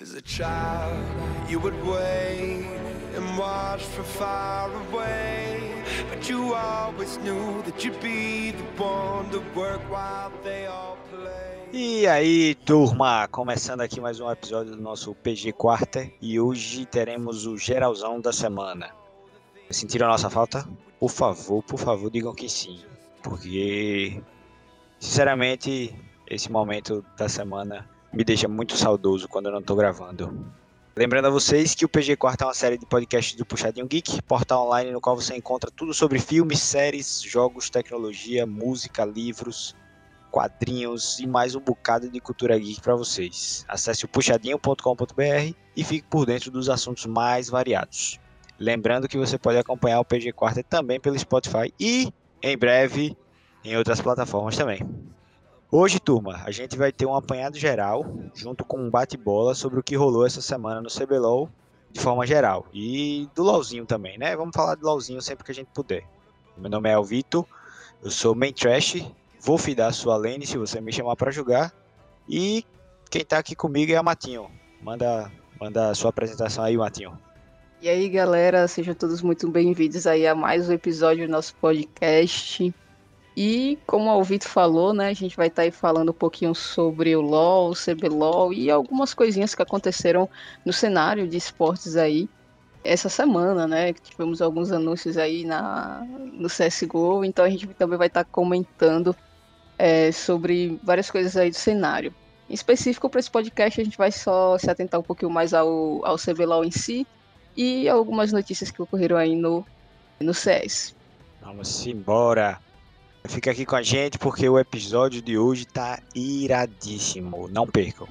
As a child, you would wait and watch from far away. But you always knew that you'd be the one to work while they all play. E aí, turma, começando aqui mais um episódio do nosso PG Quarter e hoje teremos o geralzão da semana. Sentiram a nossa falta? Por favor, por favor, digam que sim, porque sinceramente esse momento da semana me deixa muito saudoso quando eu não estou gravando. Lembrando a vocês que o PG Quarto é uma série de podcasts do Puxadinho Geek, portal online no qual você encontra tudo sobre filmes, séries, jogos, tecnologia, música, livros, quadrinhos e mais um bocado de cultura geek para vocês. Acesse o puxadinho.com.br e fique por dentro dos assuntos mais variados. Lembrando que você pode acompanhar o PG Quarto também pelo Spotify e, em breve, em outras plataformas também. Hoje, turma, a gente vai ter um apanhado geral, junto com um bate-bola sobre o que rolou essa semana no CBLOL, de forma geral. E do LOLzinho também, né? Vamos falar de LOLzinho sempre que a gente puder. Meu nome é Elvito, eu sou main trash, vou fidar sua lane se você me chamar para jogar. E quem tá aqui comigo é a Matinho. Manda, manda a sua apresentação aí, Matinho. E aí, galera, sejam todos muito bem-vindos aí a mais um episódio do nosso podcast. E como o Vitor falou, né, a gente vai estar tá aí falando um pouquinho sobre o LoL, o CBLOL e algumas coisinhas que aconteceram no cenário de esportes aí essa semana, né? Tivemos alguns anúncios aí na, no CSGO, então a gente também vai estar tá comentando é, sobre várias coisas aí do cenário. Em específico para esse podcast, a gente vai só se atentar um pouquinho mais ao, ao CBLOL em si e algumas notícias que ocorreram aí no, no CS. Vamos embora! Fica aqui com a gente porque o episódio de hoje tá iradíssimo. Não percam.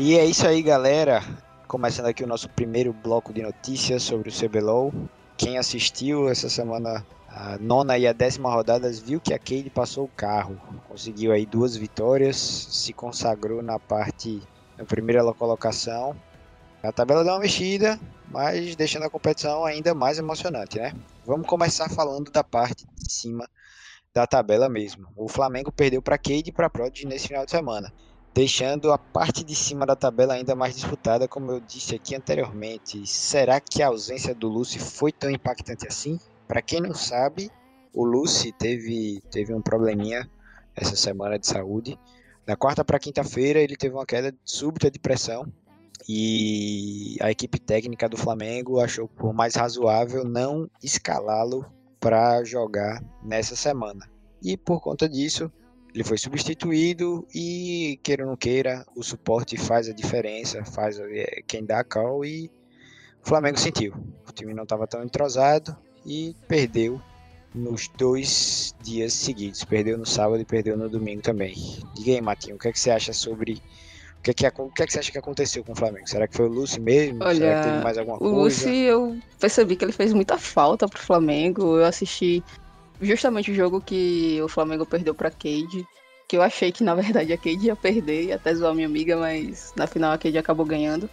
E é isso aí, galera. Começando aqui o nosso primeiro bloco de notícias sobre o CBLOL. Quem assistiu essa semana a nona e a décima rodadas viu que a Cade passou o carro, conseguiu aí duas vitórias, se consagrou na parte na primeira colocação. A tabela deu uma mexida, mas deixando a competição ainda mais emocionante, né? Vamos começar falando da parte de cima da tabela mesmo. O Flamengo perdeu para Cade e para Prodigy nesse final de semana deixando a parte de cima da tabela ainda mais disputada, como eu disse aqui anteriormente. Será que a ausência do Lucy foi tão impactante assim? Para quem não sabe, o Lucy teve, teve um probleminha essa semana de saúde. Na quarta para quinta-feira, ele teve uma queda súbita de pressão e a equipe técnica do Flamengo achou por mais razoável não escalá-lo para jogar nessa semana. E por conta disso, ele foi substituído e, queira ou não queira, o suporte faz a diferença, faz é, quem dá a call e o Flamengo sentiu. O time não estava tão entrosado e perdeu nos dois dias seguidos. Perdeu no sábado e perdeu no domingo também. Diga aí, Matinho, o que, é que você acha sobre. O que, é que, o que, é que você acha que aconteceu com o Flamengo? Será que foi o Lúcio mesmo? Olha, Será que teve mais alguma o coisa? O Lúcio, eu percebi que ele fez muita falta pro Flamengo. Eu assisti justamente o jogo que o Flamengo perdeu para Cade, que eu achei que na verdade a Cade ia perder e até zoar minha amiga, mas na final a Cade acabou ganhando.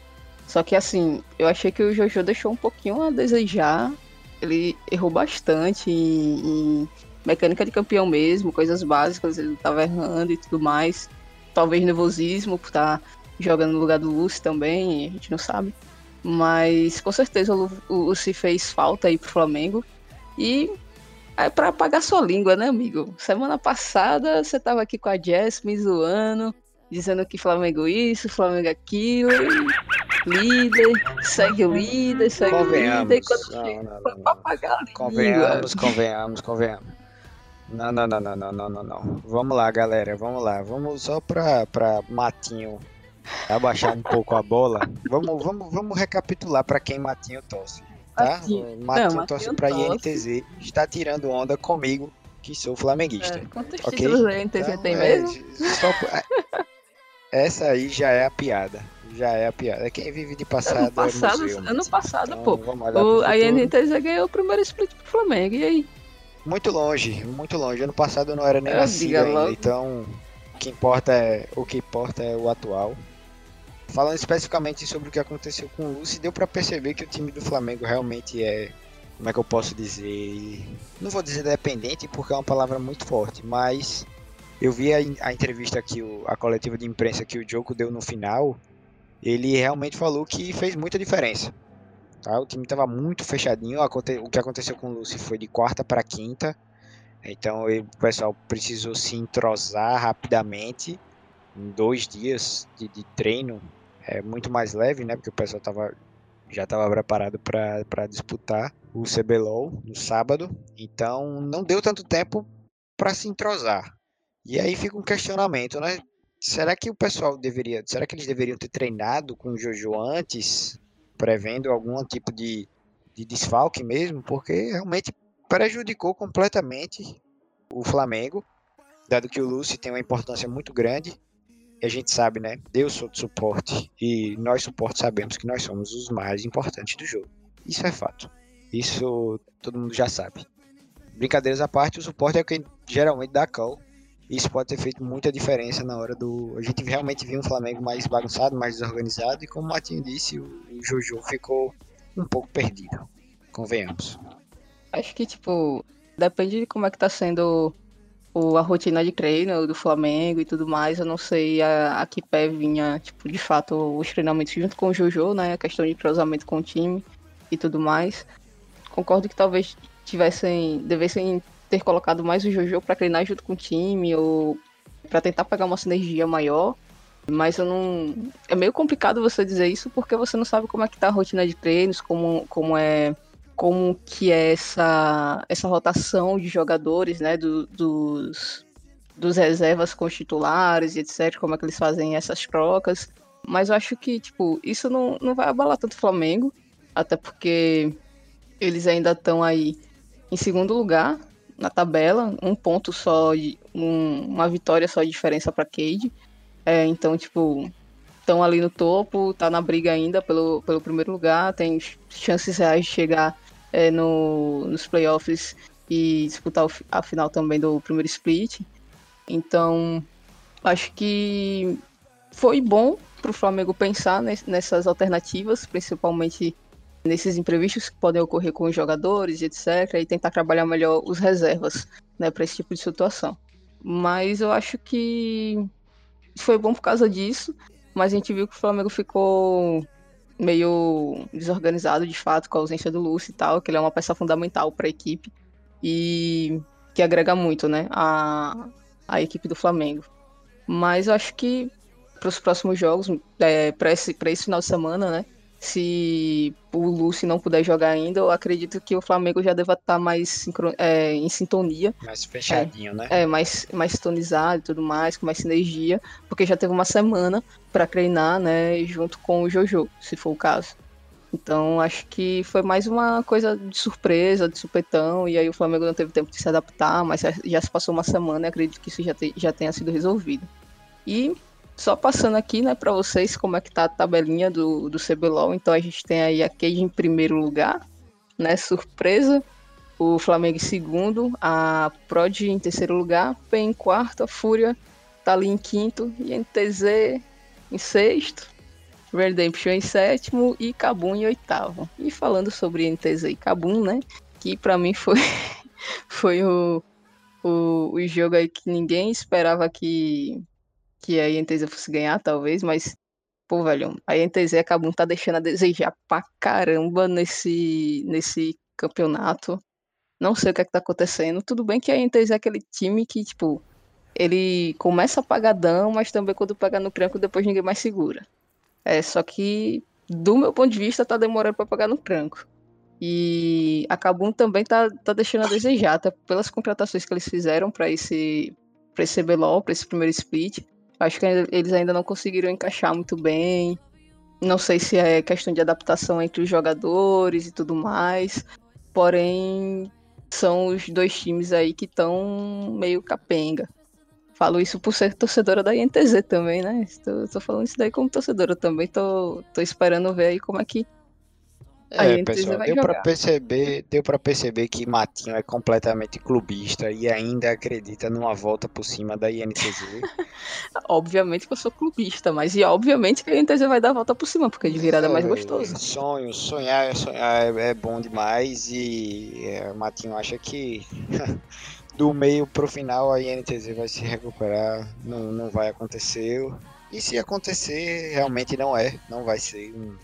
Só que assim, eu achei que o Jojo deixou um pouquinho a desejar. Ele errou bastante em, em mecânica de campeão mesmo, coisas básicas, ele tava errando e tudo mais. Talvez nervosismo por estar tá jogando no lugar do Lucy também, a gente não sabe. Mas com certeza o Lucy fez falta aí pro Flamengo. E é pra apagar sua língua, né, amigo? Semana passada você tava aqui com a Jess me zoando, dizendo que Flamengo isso, Flamengo aquilo, líder, segue o líder, segue o líder. E quando não, chega, não, não, pra não. apagar a língua. Convenhamos, convenhamos, convenhamos. Não, não, não, não, não, não, não, não. Vamos lá, galera, vamos lá. Vamos só pra, pra Matinho abaixar um pouco a bola. Vamos, vamos, vamos recapitular pra quem Matinho torce. Tá? Matinho pra torce. INTZ. Está tirando onda comigo, que sou flamenguista. É, quantos Ok? títulos a NTZ Então, tem é, mesmo? só é, essa aí já é a piada. Já é a piada. Quem vive de passado, Ano passado, é museu. ano passado, Então, pô. O, a. INTZ ganhou o primeiro split pro Flamengo. E aí? Muito longe, muito longe. Ano passado eu não era nem Eu nascido diga ainda, então O que importa é o que importa é o atual. Falando especificamente sobre o que aconteceu com o Lúcio, deu para perceber que o time do Flamengo realmente é, como é que eu posso dizer, não vou dizer dependente porque é uma palavra muito forte, mas eu vi a, a entrevista que a coletiva de imprensa que o Joko deu no final, ele realmente falou que fez muita diferença. Tá? O time estava muito fechadinho. O que aconteceu com o Lúcio foi de quarta para quinta. Então o pessoal precisou se entrosar rapidamente em dois dias de, de treino. É muito mais leve, né? Porque o pessoal tava, já estava preparado para disputar o CBLOL no sábado. Então não deu tanto tempo para se entrosar. E aí fica um questionamento, né? Será que o pessoal deveria, será que eles deveriam ter treinado com o Jojo antes prevendo algum tipo de, de desfalque mesmo, porque realmente prejudicou completamente o Flamengo, dado que o Lúcio tem uma importância muito grande. A gente sabe, né? Deus sou de suporte e nós suporte sabemos que nós somos os mais importantes do jogo. Isso é fato. Isso todo mundo já sabe. Brincadeiras à parte, o suporte é quem geralmente dá call isso pode ter feito muita diferença na hora do. A gente realmente viu um Flamengo mais bagunçado, mais desorganizado, e como o Matinho disse, o, Jojo ficou um pouco perdido. Convenhamos. Acho que, tipo, depende de como é que tá sendo o, a rotina de treino do Flamengo e tudo mais. Eu não sei a, a que pé vinha, tipo, de fato, os treinamentos junto com o Jojo, né? A questão de cruzamento com o time e tudo mais. Concordo que talvez tivessem, devessem ter colocado mais o Jojo para treinar junto com o time ou para tentar pegar uma sinergia maior. Mas eu não. É meio complicado você dizer isso porque você não sabe como é que tá a rotina de treinos, como, como é. Como que é essa, essa rotação de jogadores, né? Do, dos, dos reservas com os titulares e etc. Como é que eles fazem essas trocas. Mas eu acho que, tipo, isso não, não vai abalar tanto o Flamengo. Até porque eles ainda estão aí em segundo lugar na tabela, um ponto só, um, uma vitória só de diferença para Cade. É, então, tipo, estão ali no topo, tá na briga ainda pelo, pelo primeiro lugar, tem chances reais de chegar é, no, nos playoffs e disputar a final também do primeiro split. Então, acho que foi bom para o Flamengo pensar nessas alternativas, principalmente nesses imprevistos que podem ocorrer com os jogadores, etc., e tentar trabalhar melhor os reservas, né, para esse tipo de situação. Mas eu acho que foi bom por causa disso, mas a gente viu que o Flamengo ficou meio desorganizado de fato com a ausência do Lúcio e tal, que ele é uma peça fundamental para a equipe e que agrega muito, né, a, a equipe do Flamengo. Mas eu acho que para os próximos jogos, é, para esse, esse final de semana, né, se o Lúcio não puder jogar ainda, eu acredito que o Flamengo já deva estar mais é, em sintonia. Mais fechadinho, é, né? É, mais, mais sintonizado e tudo mais, com mais sinergia, porque já teve uma semana para treinar, né, junto com o Jojo, se for o caso. Então, acho que foi mais uma coisa de surpresa, de supetão, e aí o Flamengo não teve tempo de se adaptar, mas já se passou uma semana e acredito que isso já, te, já tenha sido resolvido. E só passando aqui, né, para vocês como é que tá a tabelinha do, do CBLOL. Então a gente tem aí a Cage em primeiro lugar, né, surpresa. O Flamengo em segundo, a Prod em terceiro lugar, PEN em quarto, a Fúria tá ali em quinto, e NTZ em sexto, Redemption em sétimo e Kabum em oitavo. E falando sobre NTZ e Kabum, né, que para mim foi, foi o, o, o jogo aí que ninguém esperava que que a INTZ fosse ganhar, talvez, mas, pô, velho, a INTZ acabou tá deixando a desejar pra caramba nesse, nesse campeonato. Não sei o que é que tá acontecendo. Tudo bem que a INTZ é aquele time que, tipo, ele começa apagadão, mas também quando pega no tranco, depois ninguém mais segura. É, só que, do meu ponto de vista, tá demorando pra pegar no tranco. E a Kabum também tá, tá deixando a desejar, até pelas contratações que eles fizeram para esse, pra esse CBLOL, pra esse primeiro split. Acho que eles ainda não conseguiram encaixar muito bem. Não sei se é questão de adaptação entre os jogadores e tudo mais. Porém, são os dois times aí que estão meio capenga. Falo isso por ser torcedora da INTZ também, né? Tô, tô, falando isso daí como torcedora também. Tô, tô esperando ver aí como é que É, pessoal, deu para perceber, deu para perceber que Matinho é completamente clubista e ainda acredita numa volta por cima da INTZ. obviamente que eu sou clubista, mas e obviamente que a INTZ vai dar a volta por cima, porque de virada é mais gostoso. Sonho, sonhar, sonhar é, é bom demais e é, Matinho acha que do meio pro final a INTZ vai se recuperar, não, não vai acontecer. E se acontecer, realmente não é, não vai ser um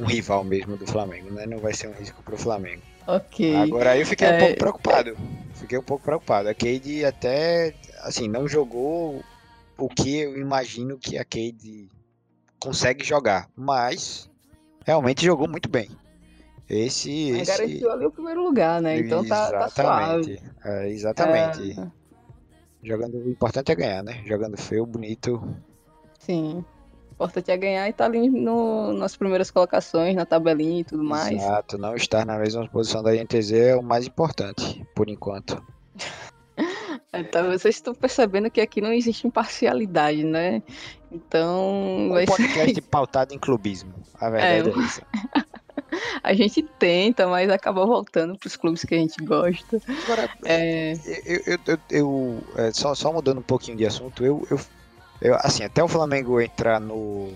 um rival mesmo do Flamengo, né? Não vai ser um risco pro Flamengo. Ok. Agora aí eu fiquei é... um pouco preocupado. Fiquei um pouco preocupado. A Cade até, assim, não jogou o que eu imagino que a Cade consegue jogar, mas realmente jogou muito bem. Esse, esse... garantiu ali o primeiro lugar, né? Então tá, tá suave. É, exatamente. É... Jogando, o importante é ganhar, né? Jogando feio, bonito. Sim importante é ganhar e tá ali no, nas primeiras colocações, na tabelinha e tudo mais. Exato, não estar na mesma posição da INTZ é o mais importante, por enquanto. então, vocês estão percebendo que aqui não existe imparcialidade, né? Então. Um vai podcast ser... pautado em clubismo. A verdade é, é isso. a gente tenta, mas acaba voltando para os clubes que a gente gosta. Agora, é... eu, eu, eu, eu é, só, só mudando um pouquinho de assunto, eu, eu eu, assim, até o Flamengo entrar no,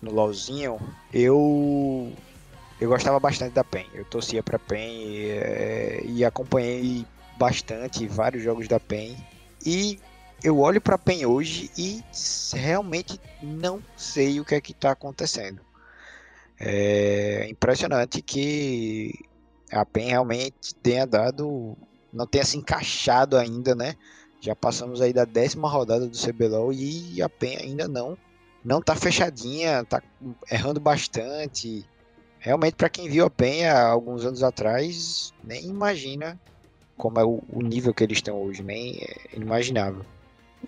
no LOLzinho, eu eu gostava bastante da PEN. Eu torcia pra PEN e, é, e acompanhei bastante vários jogos da PEN. E eu olho pra PEN hoje e realmente não sei o que é que tá acontecendo. É impressionante que a PEN realmente tenha dado, não tenha se encaixado ainda, né? Já passamos aí da décima rodada do CBLOL e a PEN ainda não não tá fechadinha, tá errando bastante. Realmente, para quem viu a PEN há alguns anos atrás, nem imagina como é o, o nível que eles estão hoje, nem é inimaginável.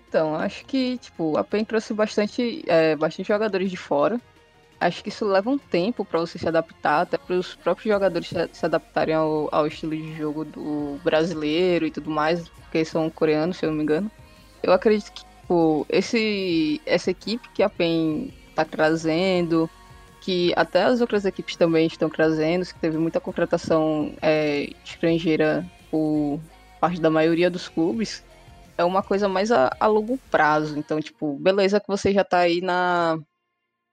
Então, acho que tipo, a PEN trouxe bastante, é, bastante jogadores de fora. Acho que isso leva um tempo para você se adaptar, até para os próprios jogadores se, adaptarem ao, ao estilo de jogo do brasileiro e tudo mais porque são coreanos, se eu não me engano. Eu acredito que tipo, esse, essa equipe que a PEN está trazendo, que até as outras equipes também estão trazendo, que teve muita contratação é, estrangeira por parte da maioria dos clubes, é uma coisa mais a, a longo prazo. Então, tipo, beleza que você já está aí na,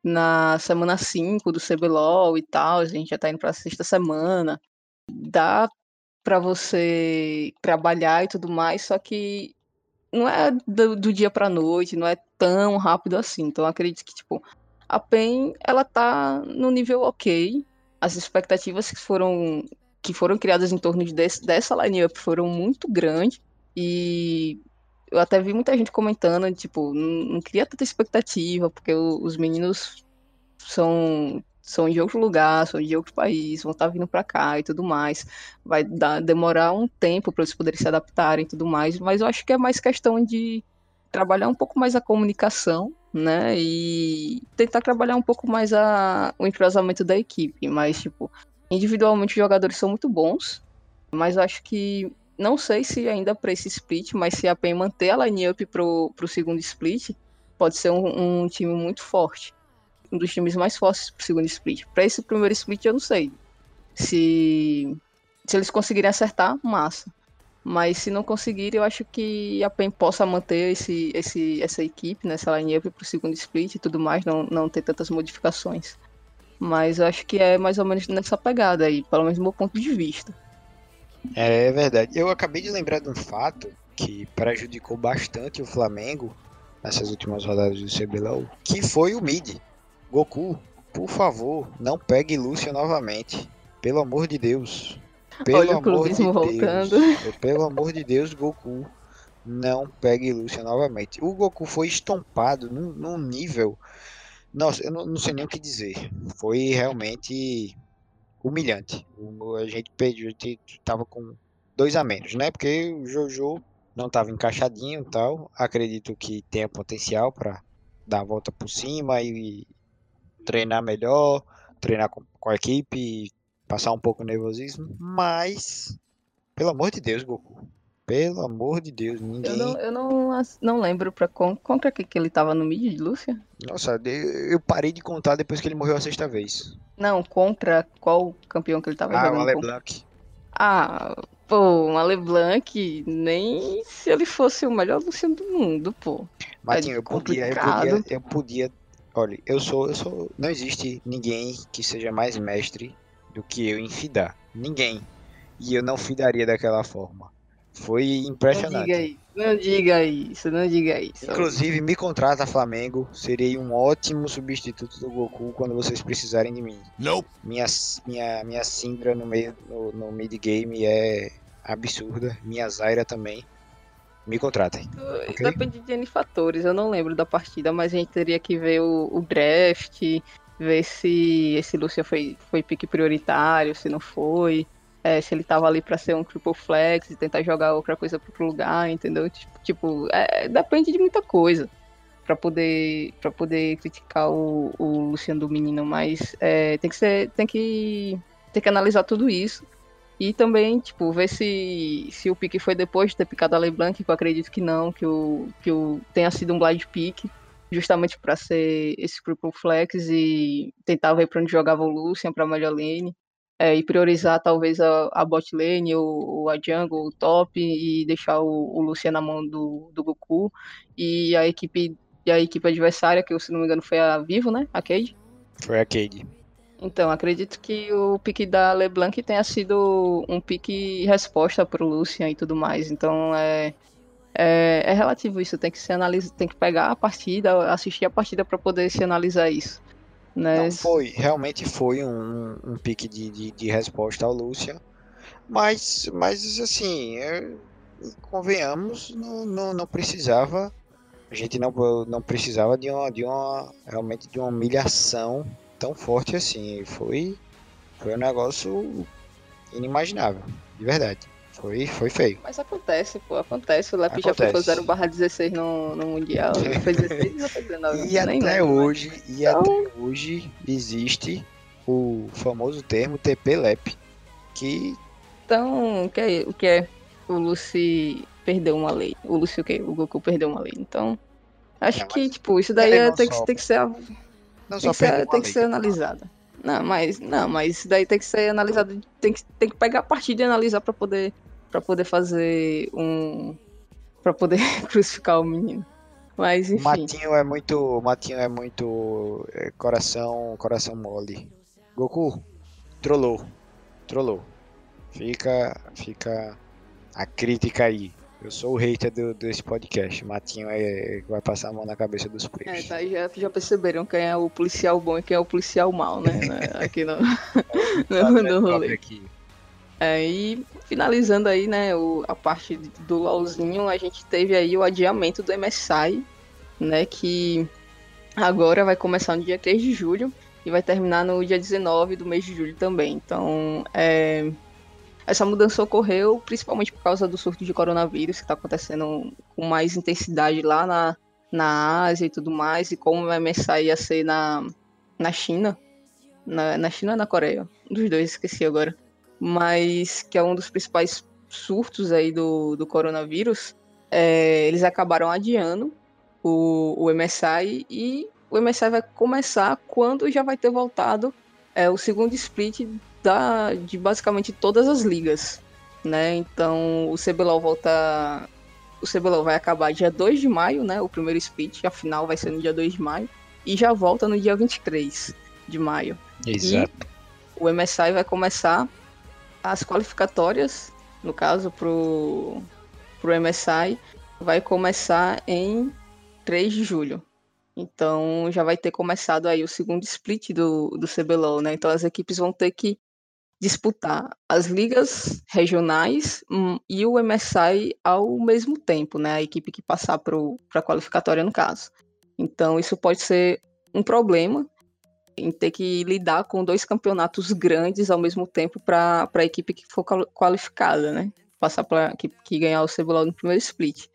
na semana 5 do CBLOL e tal, a gente já está indo para a sexta semana. Dá para você trabalhar e tudo mais, só que não é do, do dia para noite, não é tão rápido assim. Então acredito que tipo a PEN ela tá no nível ok. As expectativas que foram que foram criadas em torno desse, dessa line-up foram muito grandes e eu até vi muita gente comentando, tipo, não, não cria tanta expectativa, porque o, os meninos são são de outro lugar, são de outro país, vão estar tá vindo para cá e tudo mais. Vai dar, demorar um tempo para eles poderem se adaptarem e tudo mais, mas eu acho que é mais questão de trabalhar um pouco mais a comunicação, né? E tentar trabalhar um pouco mais a, o entrosamento da equipe. Mas, tipo, individualmente os jogadores são muito bons, mas eu acho que. Não sei se ainda para esse split, mas se a PEN manter a line-up pro segundo split, pode ser um, um time muito forte um dos times mais fortes pro segundo split. Para esse primeiro split eu não sei. Se, se eles conseguirem acertar, massa. Mas se não conseguirem, eu acho que a PEN possa manter esse, esse, essa equipe, nessa né, line-up pro segundo split e tudo mais, não, não ter tantas modificações. Mas eu acho que é mais ou menos nessa pegada aí, pelo menos do meu ponto de vista. É verdade. Eu acabei de lembrar de um fato que prejudicou bastante o Flamengo nessas últimas rodadas do CBLOL, que foi o mid. Goku, por favor, não pegue Lúcia novamente. Pelo amor de Deus. Pelo Olha amor de voltando. Deus. Pelo amor de Deus, Goku, não pegue Lúcia novamente. O Goku foi estompado num, num nível. Nossa, eu não, não, sei nem o que dizer. Foi realmente humilhante. A gente perdeu, a gente tava com dois a menos, né? Porque o Jojo não estava encaixadinho e tal. Acredito que tenha potencial para dar a volta por cima e treinar melhor, treinar com, com a equipe, passar um pouco o nervosismo, mas, pelo amor de Deus, Goku. Pelo amor de Deus, ninguém. Eu não, eu não, não lembro pra contra que, que ele tava no mid de Lúcia. Nossa, eu parei de contar depois que ele morreu a sexta vez. Não, contra qual campeão que ele tava Ah, o jogando? Ale com? Blanc. Ah, pô, um Ale Blanc, nem se ele fosse o melhor Luciano do mundo, pô. Matinho, eu podia, eu podia, eu podia. Olha, eu sou, eu sou. Não existe ninguém que seja mais mestre do que eu em fidar. Ninguém. E eu não fidaria daquela forma. Foi Não diga impressionante. isso, não diga isso, não diga isso. Inclusive, me contrata Flamengo. Serei um ótimo substituto do Goku quando vocês precisarem de mim. Nope. Minha, minha, minha Syndra no meio no, no mid game é absurda. Minha Zaira também. Me contratem. ok? Depende de N fatores, eu não lembro da partida, mas a gente teria que ver o, o draft, ver se esse Lúcia foi, foi pique prioritário, se não foi, é, se ele tava ali pra ser um triple flex e tentar jogar outra coisa pro outro lugar, entendeu? Tipo, é, depende de muita coisa pra poder para poder criticar o, o Luciano do menino, mas é, tem que ser tem que tem que analisar tudo isso e também, tipo, ver se, se o pique foi depois de ter picado a LeBlanc, que eu acredito que não, que o, que o tenha sido um blind pick, justamente para ser esse triple flex e tentar ver para onde jogava o Lucian para melhor lane. É, e priorizar talvez a, a bot lane ou, ou a jungle, o top, e deixar o, o Lucian na mão do, do Goku. E a equipe e a equipe adversária, que se não me engano foi a Vivo, né? A Cade. Foi a Cade. Então, acredito que o pique da LeBlanc tenha sido um pique resposta pro Lucian e tudo mais. Então, é, é, é relativo isso. Tem que se analisa, tem que pegar a partida, assistir a partida para poder se analisar isso. Né? Não foi, realmente foi um, um pique de, de, de resposta ao Lúcia. Mas, mas assim, é, convenhamos, não, não, não precisava. A gente não, não precisava de uma, de uma. Realmente de uma humilhação tão forte assim. Foi, foi um negócio inimaginável, de verdade. Foi, foi feio. Mas acontece, pô, acontece. O Lep já foi Acontece. 0 barra 16 no, no Mundial. Foi 16 ou foi 19? E até lembro, mas- hoje, e Então- até hoje existe o famoso termo TP-LEP, que Então, o que é, o que é? O Lucy perdeu uma lei. O Lucy o quê? O Goku perdeu uma lei. Então, acho Não, que, tipo, isso daí é- tem, que, tem que ser, não tem só que ser, tem que ser analisada. Não, mas não, mas isso daí tem que ser analisado, tem que, tem que pegar a partida e analisar pra poder para poder fazer um Pra poder crucificar o menino. Mas enfim, Matinho é muito. Matinho é muito. é, coração. Coração mole. Goku, trollou. Trollou. Fica. Fica a crítica aí. Eu sou o hater do, desse podcast. Matinho é, vai passar a mão na cabeça dos é, players. tá, já, já perceberam quem é o policial bom e quem é o policial mal, né? né, Aqui no, no, no rolê. aqui. É, e finalizando aí, né, o, a parte do LOLzinho, a gente teve aí o adiamento do MSI, né, que agora vai começar no dia 3 de julho e vai terminar no dia 19 do mês de julho também. Então, é, essa mudança ocorreu principalmente por causa do surto de coronavírus que está acontecendo com mais intensidade lá na, na Ásia e tudo mais, e como o MSI ia ser na, na China, na, na China ou na Coreia? Um dos dois, esqueci agora mas que é um dos principais surtos aí do, do coronavírus, é, eles acabaram adiando o, o MSI e o MSI vai começar quando já vai ter voltado é, o segundo split da, de basicamente todas as ligas, né? Então o CBLOL volta... O CBLOL vai acabar dia 2 de maio, né? O primeiro split, a final vai ser no dia 2 de maio, e já volta no dia 23 de maio Exato. o MSI vai começar as qualificatórias, no caso, pro, pro MSI, vai começar em 3 de julho. Então já vai ter começado aí o segundo split do, do CBLOL, né? Então as equipes vão ter que disputar as ligas regionais hum, e o MSI ao mesmo tempo, né? A equipe que passar para a qualificatória, no caso. Então isso pode ser um problema, em ter que lidar com dois campeonatos grandes ao mesmo tempo para a equipe que for qual- qualificada, né? Passar para que, que ganhar o CBLOL no primeiro split.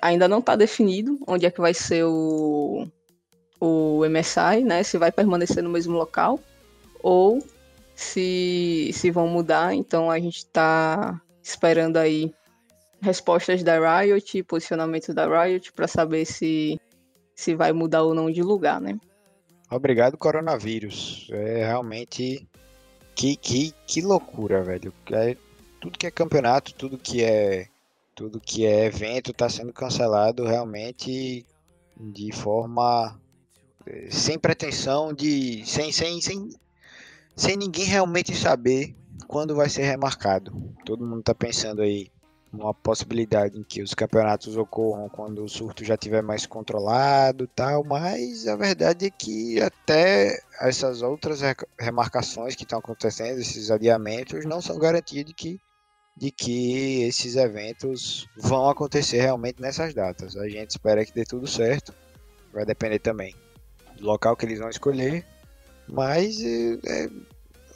Ainda não está definido onde é que vai ser o, o MSI, né? Se vai permanecer no mesmo local ou se, se vão mudar. Então a gente está esperando aí respostas da Riot, posicionamento da Riot para saber se, se vai mudar ou não de lugar, né? Obrigado, coronavírus. É realmente. Que, que, que loucura, velho. É, tudo que é campeonato, tudo que é. Tudo que é evento está sendo cancelado realmente de forma. Eh, sem pretensão de. Sem, sem, sem, sem ninguém realmente saber quando vai ser remarcado. Todo mundo está pensando aí uma possibilidade em que os campeonatos ocorram quando o surto já estiver mais controlado tal, mas a verdade é que até essas outras remarcações que estão acontecendo, esses adiamentos, não são garantias de que, de que esses eventos vão acontecer realmente nessas datas. A gente espera que dê tudo certo, vai depender também do local que eles vão escolher, mas é, é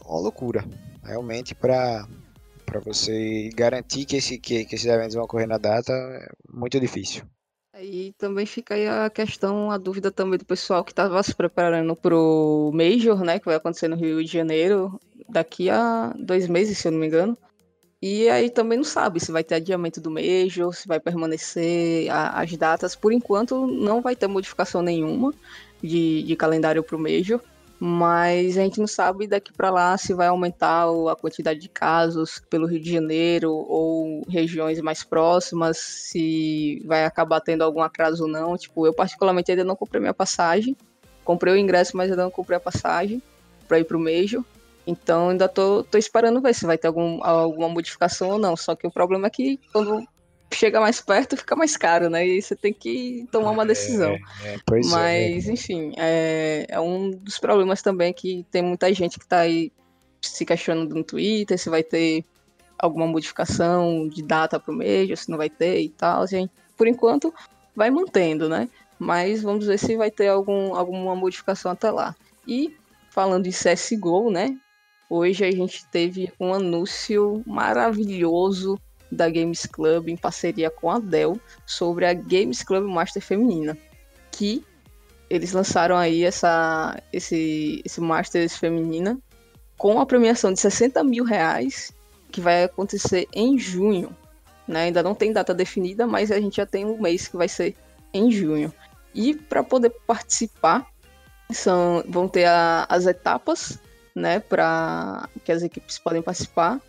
uma loucura, realmente para para você garantir que, esse, que, que esses eventos vão ocorrer na data é muito difícil. E também fica aí a questão, a dúvida também do pessoal que estava se preparando para o Major, né, que vai acontecer no Rio de Janeiro daqui a dois meses, se eu não me engano. E aí também não sabe se vai ter adiamento do Major, se vai permanecer a, as datas. Por enquanto não vai ter modificação nenhuma de, de calendário para o Major mas a gente não sabe daqui para lá se vai aumentar a quantidade de casos pelo Rio de Janeiro ou regiões mais próximas, se vai acabar tendo algum atraso ou não. Tipo, eu particularmente ainda não comprei minha passagem, comprei o ingresso, mas ainda não comprei a passagem para ir para o Major. Então ainda tô, tô esperando ver se vai ter algum, alguma modificação ou não. Só que o problema é que quando chega mais perto, fica mais caro, né? E você tem que tomar uma decisão. É, é, Mas, é. enfim, é, é, um dos problemas também que tem muita gente que está aí se questionando no Twitter se vai ter alguma modificação de data para o mês, se não vai ter e tal. Gente, por enquanto, vai mantendo, né? Mas vamos ver se vai ter algum, alguma modificação até lá. E falando de CSGO, né? Hoje a gente teve um anúncio maravilhoso da Games Club em parceria com a Dell sobre a Games Club Master feminina, que eles lançaram aí essa esse esse Masters feminina com a premiação de 60 mil reais que vai acontecer em junho. Né? Ainda não tem data definida, mas a gente já tem um mês que vai ser em junho. E para poder participar, são, vão ter a, as etapas né, para que as equipes podem participar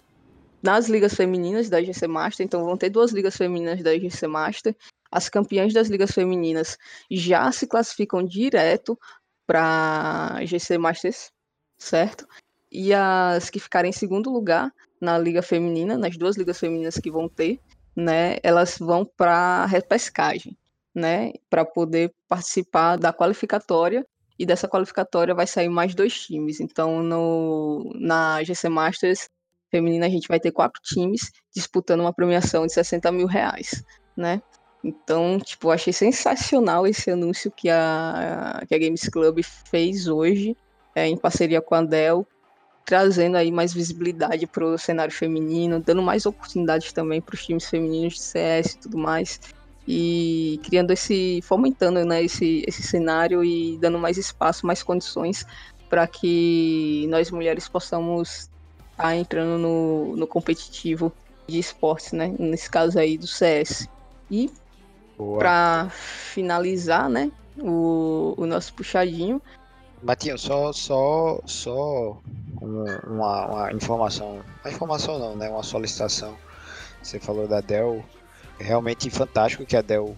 nas ligas femininas da GC Master, então vão ter duas ligas femininas da GC Master. As campeãs das ligas femininas já se classificam direto para GC Masters, certo? E as que ficarem em segundo lugar na liga feminina, nas duas ligas femininas que vão ter, né, elas vão para repescagem, né, para poder participar da qualificatória e dessa qualificatória vai sair mais dois times. Então, no, na GC Masters, feminina, a gente vai ter quatro times disputando uma premiação de 60 mil reais, né? Então, tipo, achei sensacional esse anúncio que a, que a Games Club fez hoje, é, em parceria com a Dell, trazendo aí mais visibilidade para o cenário feminino, dando mais oportunidades também para os times femininos de CS e tudo mais, e criando esse, fomentando né, esse, esse cenário e dando mais espaço, mais condições para que nós mulheres possamos tá entrando no, no competitivo de esportes, né? Nesse caso aí do CS. E para finalizar, né? O, o nosso puxadinho. Matinho, só, só, só uma, uma informação. Uma informação não, né? Uma solicitação. Você falou da Dell. É realmente fantástico que a Dell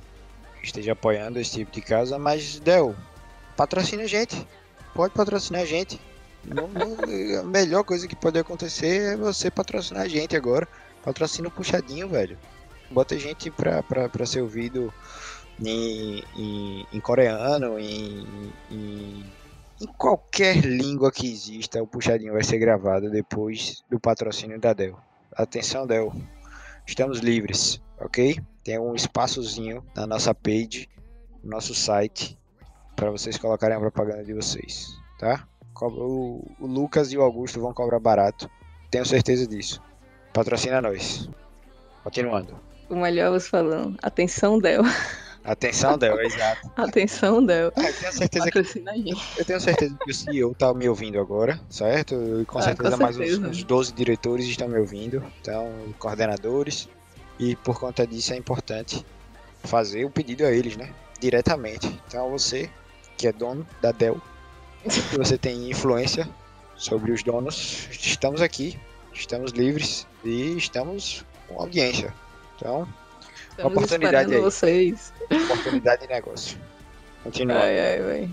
esteja apoiando esse tipo de casa, mas Dell, patrocina a gente. Pode patrocinar a gente. Não, não, a melhor coisa que pode acontecer é você patrocinar a gente agora. Patrocina o puxadinho, velho. Bota gente pra, pra, pra ser ouvido em, em, em coreano, em, em, em, qualquer língua que exista. O puxadinho vai ser gravado depois do patrocínio da Dell. Atenção, Dell. Estamos livres, ok? Tem um espaçozinho na nossa page, no nosso site, para vocês colocarem a propaganda de vocês, tá? O, o Lucas e o Augusto vão cobrar barato. Tenho certeza disso. Patrocina nós. Continuando. O melhor você falando. Atenção, Del. Atenção, Del, exato. Atenção, Del. Ah, eu tenho certeza que, eu tenho certeza que o CEO está me ouvindo agora, certo? E com, ah, certeza, com mais uns, uns 12 diretores estão me ouvindo, então, coordenadores. E por conta disso é importante fazer o pedido a eles, né? Diretamente. Então, você que é dono da Dell, que você tem influência sobre os donos, estamos aqui, estamos livres e estamos com audiência. Então, Estamos Oportunidade aí. vocês. oportunidade de negócio. Continua. Ai, ai, vai.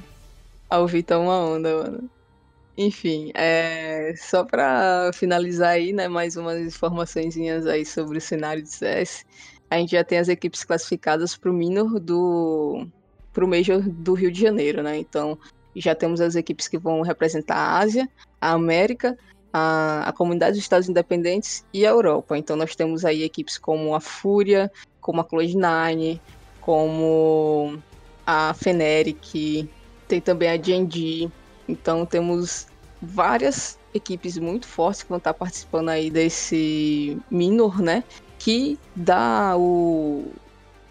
A ouvir tá uma onda, mano. Enfim, é, só pra finalizar aí, né, mais umas informaçõezinhas aí sobre o cenário de CS. A gente já tem as equipes classificadas pro Minor do pro Major do Rio de Janeiro, né? Então, já temos as equipes que vão representar a Ásia, a América, a, a comunidade dos Estados Independentes e a Europa. Então, nós temos aí equipes como a Fúria, como a Cloud9, como a Feneric, tem também a G&G. Então temos várias equipes muito fortes que vão estar participando aí desse minor, né? Que dá o,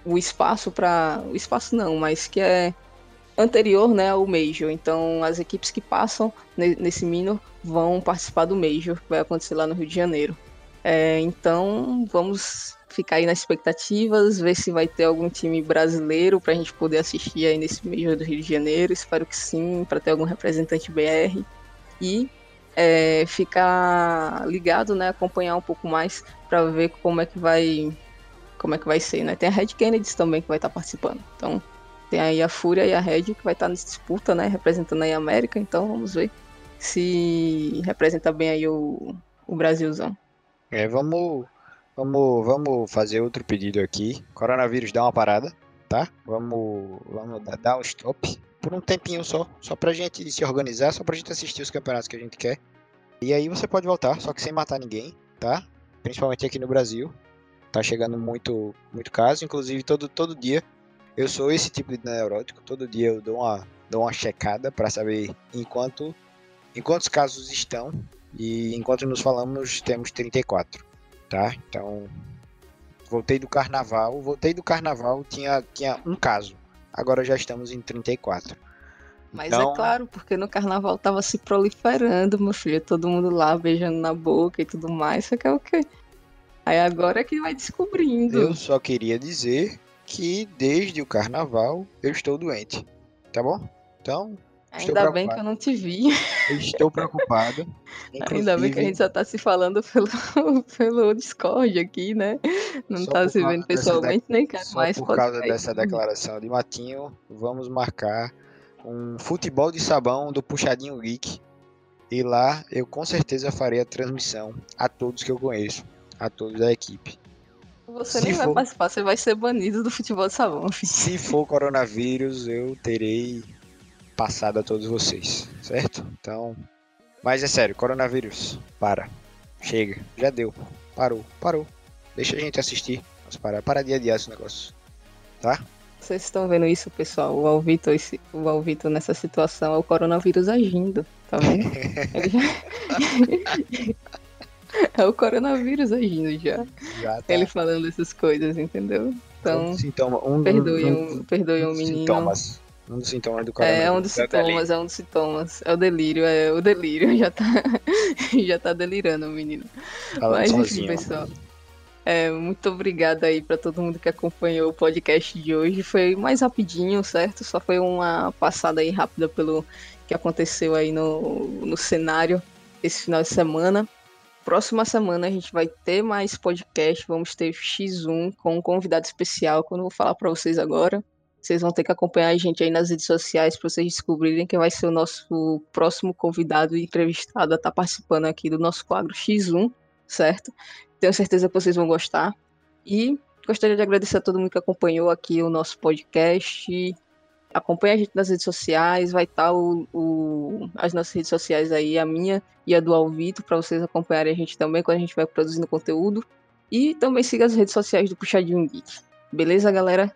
o espaço para o espaço não, mas que é anterior, né, ao major. Então as equipes que passam ne- nesse minor vão participar do major, que vai acontecer lá no Rio de Janeiro. É, então vamos ficar aí nas expectativas, ver se vai ter algum time brasileiro para a gente poder assistir aí nesse Major do Rio de Janeiro. Espero que sim, para ter algum representante BR. E é, ficar ligado, né? Acompanhar um pouco mais para ver como é que vai. Como é que vai ser, né? Tem a Red Kennedy também que vai estar participando. Então, tem aí a Fúria e a Red que vai estar nessa disputa, né? Representando aí a América. Então, vamos ver se representa bem aí o, o Brasilzão. É, vamos, vamos, vamos fazer outro pedido aqui. Coronavírus dá uma parada, tá? Vamos, vamos dar, um stop por um tempinho só, só pra gente se organizar, só pra gente assistir os campeonatos que a gente quer. E aí você pode voltar, só que sem matar ninguém, tá? Principalmente aqui no Brasil. Tá chegando muito, muito caso, inclusive todo, todo dia. Eu sou esse tipo de neurótico, todo dia eu dou uma, dou uma checada pra saber em, quanto, em quantos casos estão e enquanto nos falamos, temos 34, tá? Então, voltei do carnaval, voltei do carnaval, tinha, tinha um caso. Agora já estamos em 34. Mas Então- é claro, porque no carnaval tava se proliferando, meu filho. Todo mundo lá beijando na boca e tudo mais. Você quer o quê? Aí agora é que vai descobrindo. Eu só queria dizer que desde o carnaval eu estou doente, tá bom? Então, Ainda bem que eu não te vi. eu estou preocupado. Ainda bem que a gente só tá se falando pelo, pelo Discord aqui, né? Não tá por se vendo pessoalmente, nem quero Só mais. por causa dessa declaração de Matinho, vamos marcar um futebol de sabão do Puxadinho Geek. E lá eu com certeza farei a transmissão a todos que eu conheço, a todos da equipe. Você se nem vai for- participar, você vai ser banido do futebol de filho. Se for coronavírus, eu terei passado a todos vocês, certo? Então, mas é sério, coronavírus, para, chega, já deu, parou, parou. Deixa a gente assistir, mas para, para de adiar esse negócio, tá? Vocês estão vendo isso, pessoal? O Alvito, esse, o Alvito nessa situação é o coronavírus agindo, tá vendo? Ele já- é o coronavírus agindo já. Já tá. Ele falando essas coisas, entendeu? Então, sintoma, um, perdoe um, um, perdoe um menino. sintomas, um dos sintomas do coronavírus. É um dos é delírio. sintomas, é um dos sintomas. É o delírio, é o delírio. Já tá, já tá delirando o menino. Falando Mas enfim, sozinho. pessoal. É, muito obrigada aí pra todo mundo que acompanhou o podcast de hoje. Foi mais rapidinho, certo? Só foi uma passada aí rápida pelo que aconteceu aí no, no cenário esse final de semana. Próxima semana a gente vai ter mais podcast, vamos ter X1 com um convidado especial, que eu vou falar pra vocês agora. Vocês vão ter que acompanhar a gente aí nas redes sociais para vocês descobrirem quem vai ser o nosso próximo convidado e entrevistado a estar participando aqui do nosso quadro X1, certo? Tenho certeza que vocês vão gostar. E gostaria de agradecer a todo mundo que acompanhou aqui o nosso podcast. Acompanhe a gente nas redes sociais, vai estar o, o- as nossas redes sociais aí, a minha e a do Alvito, para vocês acompanharem a gente também quando a gente vai produzindo conteúdo. E também siga as redes sociais do Puxadinho Geek. Beleza, galera?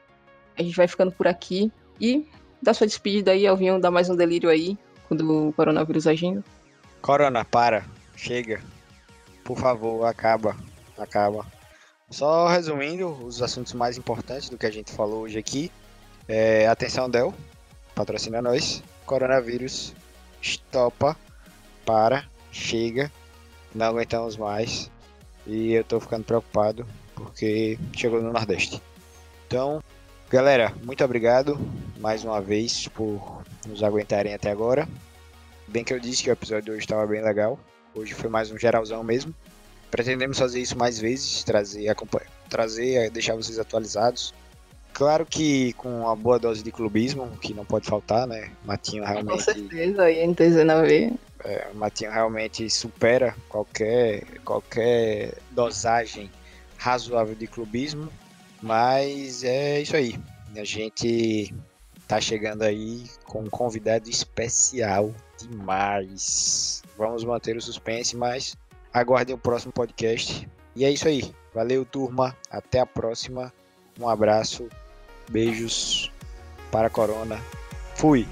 A gente vai ficando por aqui. E dá sua despedida aí, Alvinho, dá mais um delírio aí, quando o coronavírus agindo. Corona, para, chega. Por favor, acaba, acaba. Só resumindo os assuntos mais importantes do que a gente falou hoje aqui. É, atenção, Del, patrocina nós. Coronavírus, estopa, para, chega. Não aguentamos mais. E eu tô ficando preocupado porque chegou no Nordeste. Então, galera, muito obrigado mais uma vez por nos aguentarem até agora. Bem que eu disse que o episódio de hoje estava bem legal. Hoje foi mais um geralzão mesmo. Pretendemos fazer isso mais vezes, trazer, trazer, deixar vocês atualizados. Claro que com uma boa dose de clubismo, que não pode faltar, né? Matinho realmente. Com certeza, NTZ na V. É, o Matinho realmente supera qualquer, qualquer dosagem razoável de clubismo. Mas é isso aí. A gente tá chegando aí com um convidado especial demais. Vamos manter o suspense, mas aguardem o próximo podcast. E é isso aí. Valeu, turma. Até a próxima. Um abraço. Beijos para a Corona. Fui.